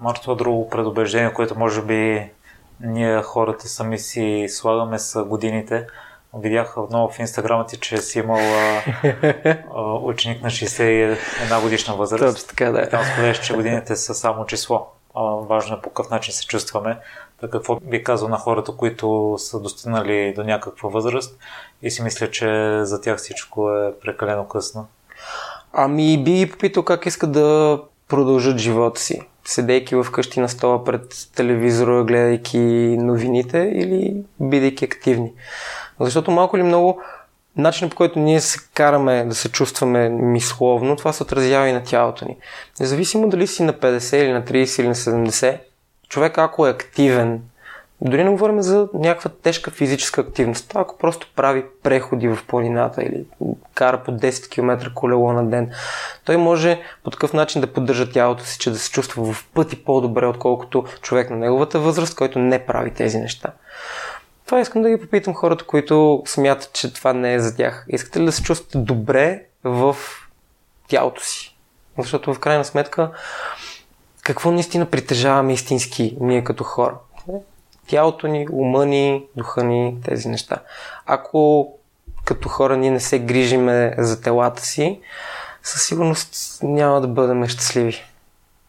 Марто, друго предубеждение, което може би ние хората сами си слагаме с годините. Видях много в инстаграма ти, че си имал а, а, ученик на 61 годишна възраст. Точно така, да. Там споделяш, че годините са само число. А, важно е по какъв начин се чувстваме. Так какво би казал на хората, които са достигнали до някаква възраст и си мисля, че за тях всичко е прекалено късно? Ами би попитал как искат да продължат живота си, седейки в къщи на стола пред телевизора, гледайки новините или бидейки активни. Защото малко или много начинът по който ние се караме да се чувстваме мисловно, това се отразява и на тялото ни. Независимо дали си на 50 или на 30 или на 70, човек ако е активен, дори не говорим за някаква тежка физическа активност. Ако просто прави преходи в планината или кара по 10 км колело на ден, той може по такъв начин да поддържа тялото си, че да се чувства в пъти по-добре, отколкото човек на неговата възраст, който не прави тези неща. Това искам да ги попитам хората, които смятат, че това не е за тях. Искате ли да се чувствате добре в тялото си? Защото в крайна сметка, какво наистина притежаваме истински ние като хора? Тялото ни, ума ни, духа ни, тези неща. Ако като хора ние не се грижиме за телата си, със сигурност няма да бъдем щастливи.